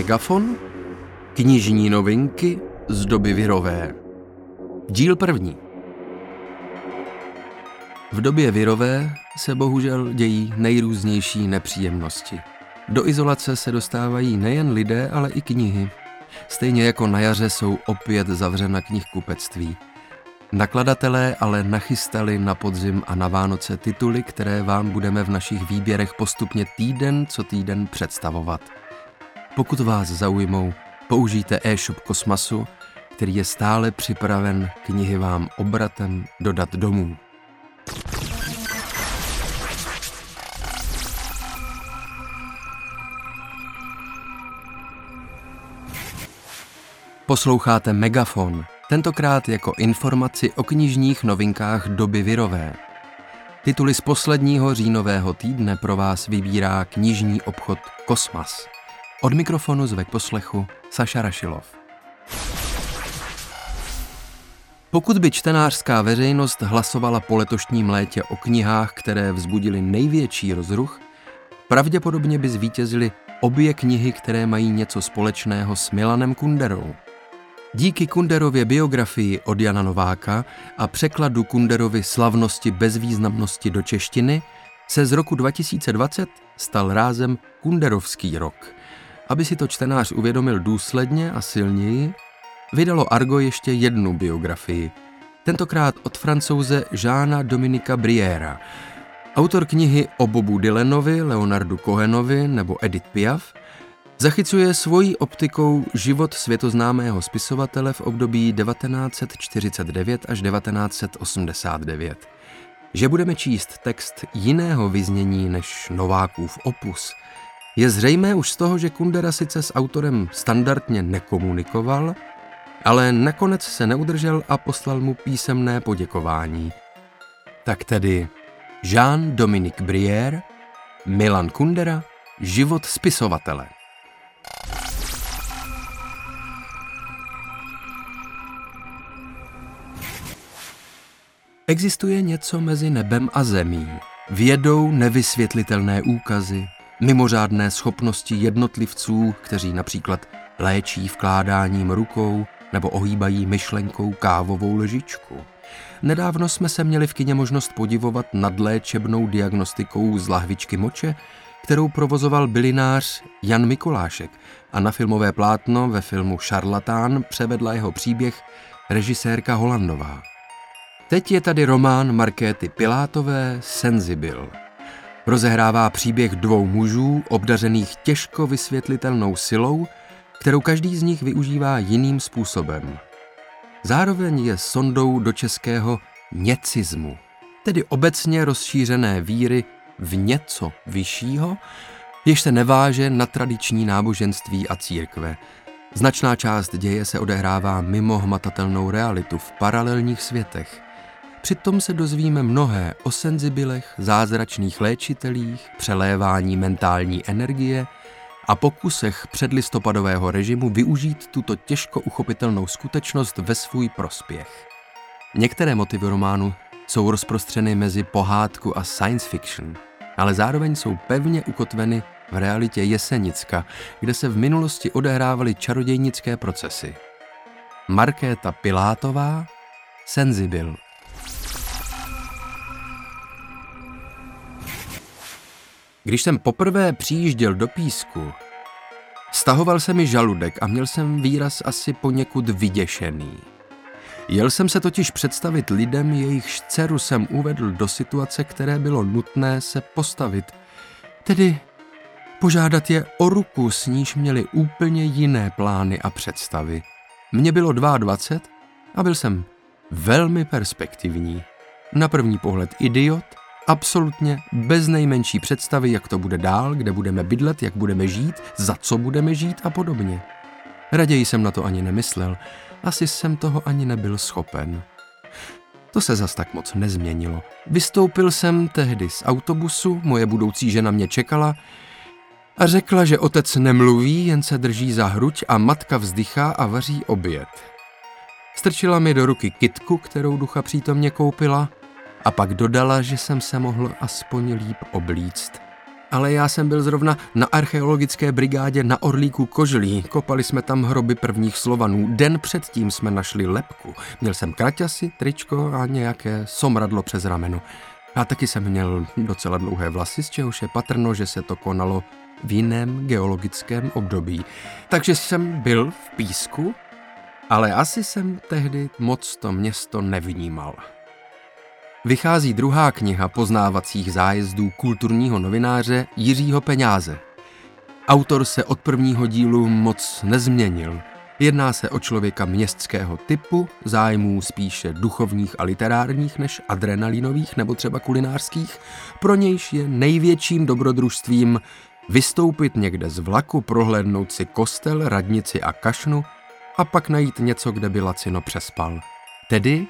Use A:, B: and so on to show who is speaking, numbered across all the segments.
A: Megafon? Knižní novinky z doby virové. Díl první. V době virové se bohužel dějí nejrůznější nepříjemnosti. Do izolace se dostávají nejen lidé, ale i knihy. Stejně jako na jaře jsou opět zavřena knihkupectví. Nakladatelé ale nachystali na podzim a na Vánoce tituly, které vám budeme v našich výběrech postupně týden co týden představovat. Pokud vás zaujmou, použijte e-shop Kosmasu, který je stále připraven knihy vám obratem dodat domů. Posloucháte Megafon, tentokrát jako informaci o knižních novinkách doby virové. Tituly z posledního říjnového týdne pro vás vybírá knižní obchod Kosmas. Od mikrofonu zve k poslechu Saša Rašilov. Pokud by čtenářská veřejnost hlasovala po letošním létě o knihách, které vzbudily největší rozruch, pravděpodobně by zvítězily obě knihy, které mají něco společného s Milanem Kunderou. Díky Kunderově biografii od Jana Nováka a překladu Kunderovy slavnosti bezvýznamnosti do češtiny se z roku 2020 stal rázem Kunderovský rok – aby si to čtenář uvědomil důsledně a silněji, vydalo Argo ještě jednu biografii, tentokrát od francouze Žána Dominika Briera, autor knihy o Bobu Dylanovi, Leonardu Cohenovi nebo Edith Piaf, zachycuje svojí optikou život světoznámého spisovatele v období 1949 až 1989. Že budeme číst text jiného vyznění než Novákův opus – je zřejmé už z toho, že Kundera sice s autorem standardně nekomunikoval, ale nakonec se neudržel a poslal mu písemné poděkování. Tak tedy Jean-Dominique Brière, Milan Kundera, život spisovatele. Existuje něco mezi nebem a zemí. Vědou nevysvětlitelné úkazy, mimořádné schopnosti jednotlivců, kteří například léčí vkládáním rukou nebo ohýbají myšlenkou kávovou lžičku. Nedávno jsme se měli v kině možnost podivovat nad léčebnou diagnostikou z lahvičky moče, kterou provozoval bylinář Jan Mikulášek a na filmové plátno ve filmu Šarlatán převedla jeho příběh režisérka Holandová. Teď je tady román Markéty Pilátové Senzibil – rozehrává příběh dvou mužů obdařených těžko vysvětlitelnou silou, kterou každý z nich využívá jiným způsobem. Zároveň je sondou do českého něcismu, tedy obecně rozšířené víry v něco vyššího, jež se neváže na tradiční náboženství a církve. Značná část děje se odehrává mimo hmatatelnou realitu v paralelních světech – Přitom se dozvíme mnohé o senzibilech, zázračných léčitelích, přelévání mentální energie a pokusech předlistopadového režimu využít tuto těžko uchopitelnou skutečnost ve svůj prospěch. Některé motivy románu jsou rozprostřeny mezi pohádku a science fiction, ale zároveň jsou pevně ukotveny v realitě Jesenicka, kde se v minulosti odehrávaly čarodějnické procesy. Markéta Pilátová, Senzibil. Když jsem poprvé přijížděl do písku, stahoval se mi žaludek a měl jsem výraz asi poněkud vyděšený. Jel jsem se totiž představit lidem, jejichž dceru jsem uvedl do situace, které bylo nutné se postavit, tedy požádat je o ruku, s níž měli úplně jiné plány a představy. Mně bylo 22 a byl jsem velmi perspektivní. Na první pohled idiot, absolutně bez nejmenší představy, jak to bude dál, kde budeme bydlet, jak budeme žít, za co budeme žít a podobně. Raději jsem na to ani nemyslel, asi jsem toho ani nebyl schopen. To se zas tak moc nezměnilo. Vystoupil jsem tehdy z autobusu, moje budoucí žena mě čekala a řekla, že otec nemluví, jen se drží za hruď a matka vzdychá a vaří oběd. Strčila mi do ruky kitku, kterou ducha přítomně koupila – a pak dodala, že jsem se mohl aspoň líp oblíct. ale já jsem byl zrovna na archeologické brigádě na Orlíku Kožlí. Kopali jsme tam hroby prvních Slovanů. Den předtím jsme našli lepku. Měl jsem kraťasy, tričko a nějaké somradlo přes rameno. A taky jsem měl docela dlouhé vlasy, z čehož je patrno, že se to konalo v jiném geologickém období. Takže jsem byl v písku, ale asi jsem tehdy moc to město nevnímal. Vychází druhá kniha poznávacích zájezdů kulturního novináře Jiřího Peňáze. Autor se od prvního dílu moc nezměnil. Jedná se o člověka městského typu, zájmů spíše duchovních a literárních než adrenalinových nebo třeba kulinářských, pro nějž je největším dobrodružstvím vystoupit někde z vlaku, prohlédnout si kostel, radnici a kašnu a pak najít něco, kde by Lacino přespal. Tedy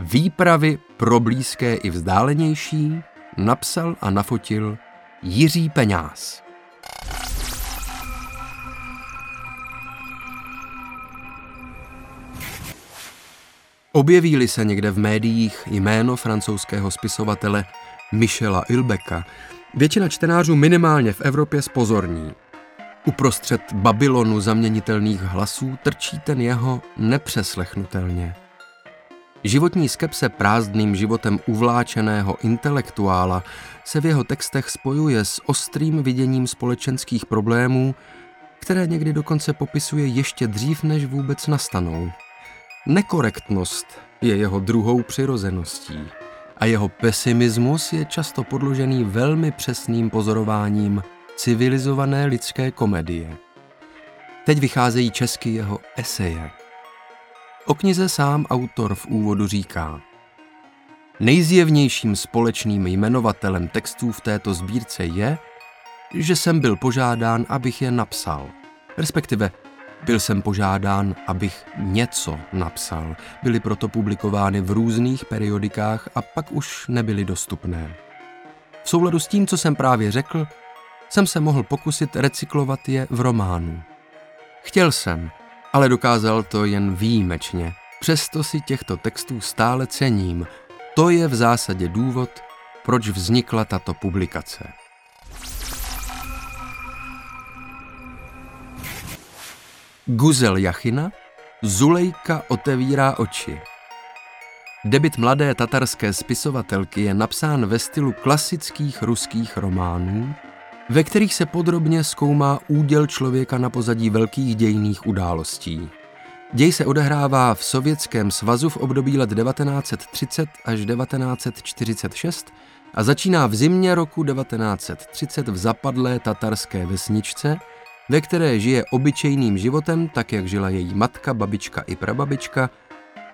A: Výpravy pro blízké i vzdálenější napsal a nafotil Jiří Peňáz. Objeví se někde v médiích jméno francouzského spisovatele Michela Ilbeka, většina čtenářů minimálně v Evropě spozorní. Uprostřed Babylonu zaměnitelných hlasů trčí ten jeho nepřeslechnutelně. Životní skepse prázdným životem uvláčeného intelektuála se v jeho textech spojuje s ostrým viděním společenských problémů, které někdy dokonce popisuje ještě dřív, než vůbec nastanou. Nekorektnost je jeho druhou přirozeností a jeho pesimismus je často podložený velmi přesným pozorováním civilizované lidské komedie. Teď vycházejí česky jeho eseje – O knize sám autor v úvodu říká. Nejzjevnějším společným jmenovatelem textů v této sbírce je, že jsem byl požádán, abych je napsal. Respektive byl jsem požádán, abych něco napsal. Byly proto publikovány v různých periodikách a pak už nebyly dostupné. V souladu s tím, co jsem právě řekl, jsem se mohl pokusit recyklovat je v románu. Chtěl jsem, ale dokázal to jen výjimečně. Přesto si těchto textů stále cením. To je v zásadě důvod, proč vznikla tato publikace. Guzel Jachina Zulejka otevírá oči. Debit mladé tatarské spisovatelky je napsán ve stylu klasických ruských románů, ve kterých se podrobně zkoumá úděl člověka na pozadí velkých dějných událostí. Děj se odehrává v Sovětském svazu v období let 1930 až 1946 a začíná v zimě roku 1930 v zapadlé tatarské vesničce, ve které žije obyčejným životem, tak jak žila její matka, babička i prababička,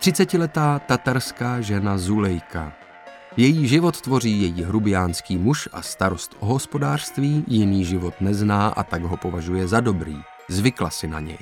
A: 30-letá tatarská žena Zulejka. Její život tvoří její hrubiánský muž a starost o hospodářství jiný život nezná a tak ho považuje za dobrý. Zvykla si na něj.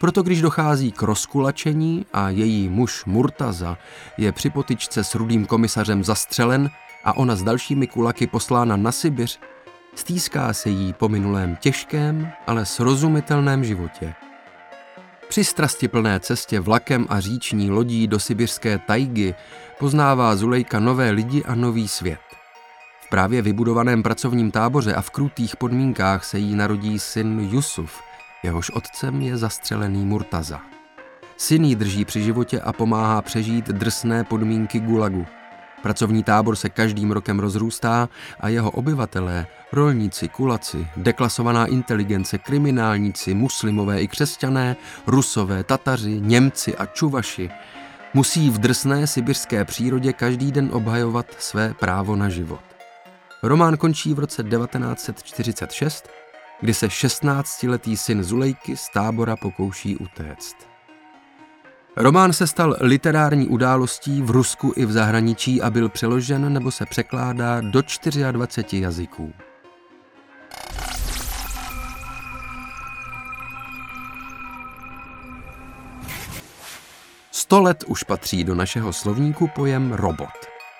A: Proto když dochází k rozkulačení a její muž Murtaza je při potyčce s rudým komisařem zastřelen a ona s dalšími kulaky poslána na Sibiř, stýská se jí po minulém těžkém, ale srozumitelném životě. Při strastiplné cestě vlakem a říční lodí do sibirské tajgy poznává Zulejka nové lidi a nový svět. V právě vybudovaném pracovním táboře a v krutých podmínkách se jí narodí syn Jusuf, jehož otcem je zastřelený Murtaza. Syn jí drží při životě a pomáhá přežít drsné podmínky Gulagu – Pracovní tábor se každým rokem rozrůstá a jeho obyvatelé, rolníci, kulaci, deklasovaná inteligence, kriminálníci, muslimové i křesťané, rusové, tataři, Němci a čuvaši musí v drsné sibirské přírodě každý den obhajovat své právo na život. Román končí v roce 1946, kdy se 16-letý syn Zulejky z tábora pokouší utéct. Román se stal literární událostí v Rusku i v zahraničí a byl přeložen nebo se překládá do 24 jazyků. Sto let už patří do našeho slovníku pojem robot.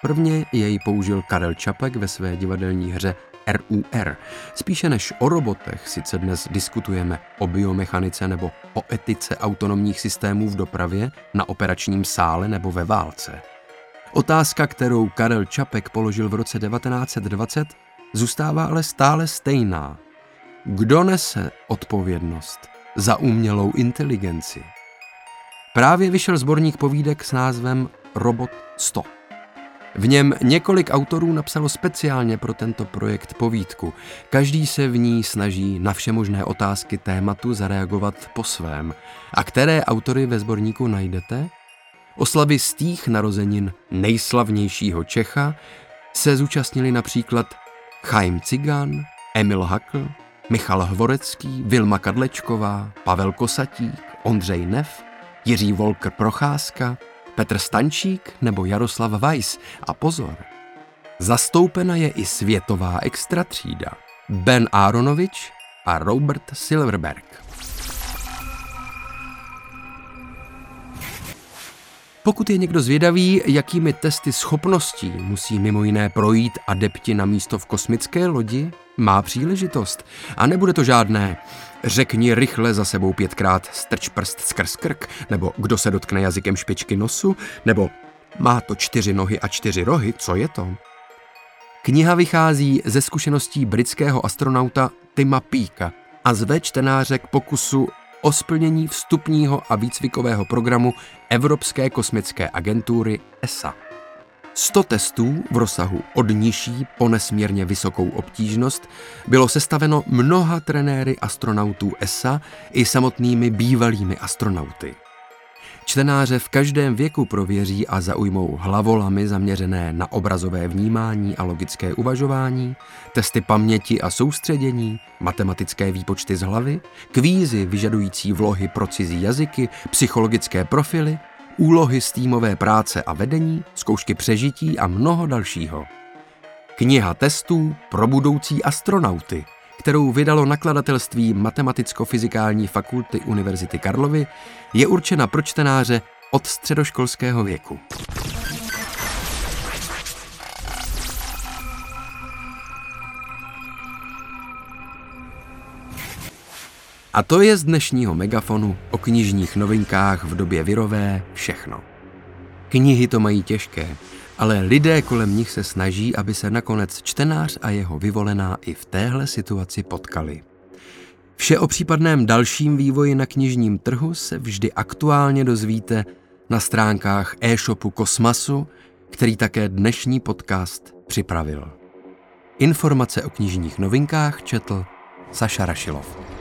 A: Prvně jej použil Karel Čapek ve své divadelní hře RUR. Spíše než o robotech sice dnes diskutujeme o biomechanice nebo o etice autonomních systémů v dopravě, na operačním sále nebo ve válce. Otázka, kterou Karel Čapek položil v roce 1920, zůstává ale stále stejná. Kdo nese odpovědnost za umělou inteligenci? Právě vyšel sborník povídek s názvem Robot 100. V něm několik autorů napsalo speciálně pro tento projekt povídku. Každý se v ní snaží na všemožné otázky tématu zareagovat po svém. A které autory ve sborníku najdete? Oslavy z tých narozenin nejslavnějšího Čecha se zúčastnili například Chaim Cigan, Emil Hakl, Michal Hvorecký, Vilma Kadlečková, Pavel Kosatík, Ondřej Nev, Jiří Volker Procházka, Petr Stančík nebo Jaroslav Weiss. A pozor, zastoupena je i světová extra třída. Ben Aronovič a Robert Silverberg. Pokud je někdo zvědavý, jakými testy schopností musí mimo jiné projít adepti na místo v kosmické lodi, má příležitost. A nebude to žádné řekni rychle za sebou pětkrát strč prst skrz krk, nebo kdo se dotkne jazykem špičky nosu, nebo má to čtyři nohy a čtyři rohy, co je to? Kniha vychází ze zkušeností britského astronauta Tima Píka a zve čtenáře k pokusu o splnění vstupního a výcvikového programu Evropské kosmické agentury ESA. 100 testů v rozsahu od nižší po nesmírně vysokou obtížnost bylo sestaveno mnoha trenéry astronautů ESA i samotnými bývalými astronauty. Čtenáře v každém věku prověří a zaujmou hlavolamy zaměřené na obrazové vnímání a logické uvažování, testy paměti a soustředění, matematické výpočty z hlavy, kvízy vyžadující vlohy pro cizí jazyky, psychologické profily, úlohy z týmové práce a vedení, zkoušky přežití a mnoho dalšího. Kniha testů pro budoucí astronauty – kterou vydalo nakladatelství Matematicko-fyzikální fakulty Univerzity Karlovy, je určena pro čtenáře od středoškolského věku. A to je z dnešního megafonu o knižních novinkách v době virové všechno. Knihy to mají těžké, ale lidé kolem nich se snaží, aby se nakonec čtenář a jeho vyvolená i v téhle situaci potkali. Vše o případném dalším vývoji na knižním trhu se vždy aktuálně dozvíte na stránkách e-shopu Kosmasu, který také dnešní podcast připravil. Informace o knižních novinkách četl Saša Rašilov.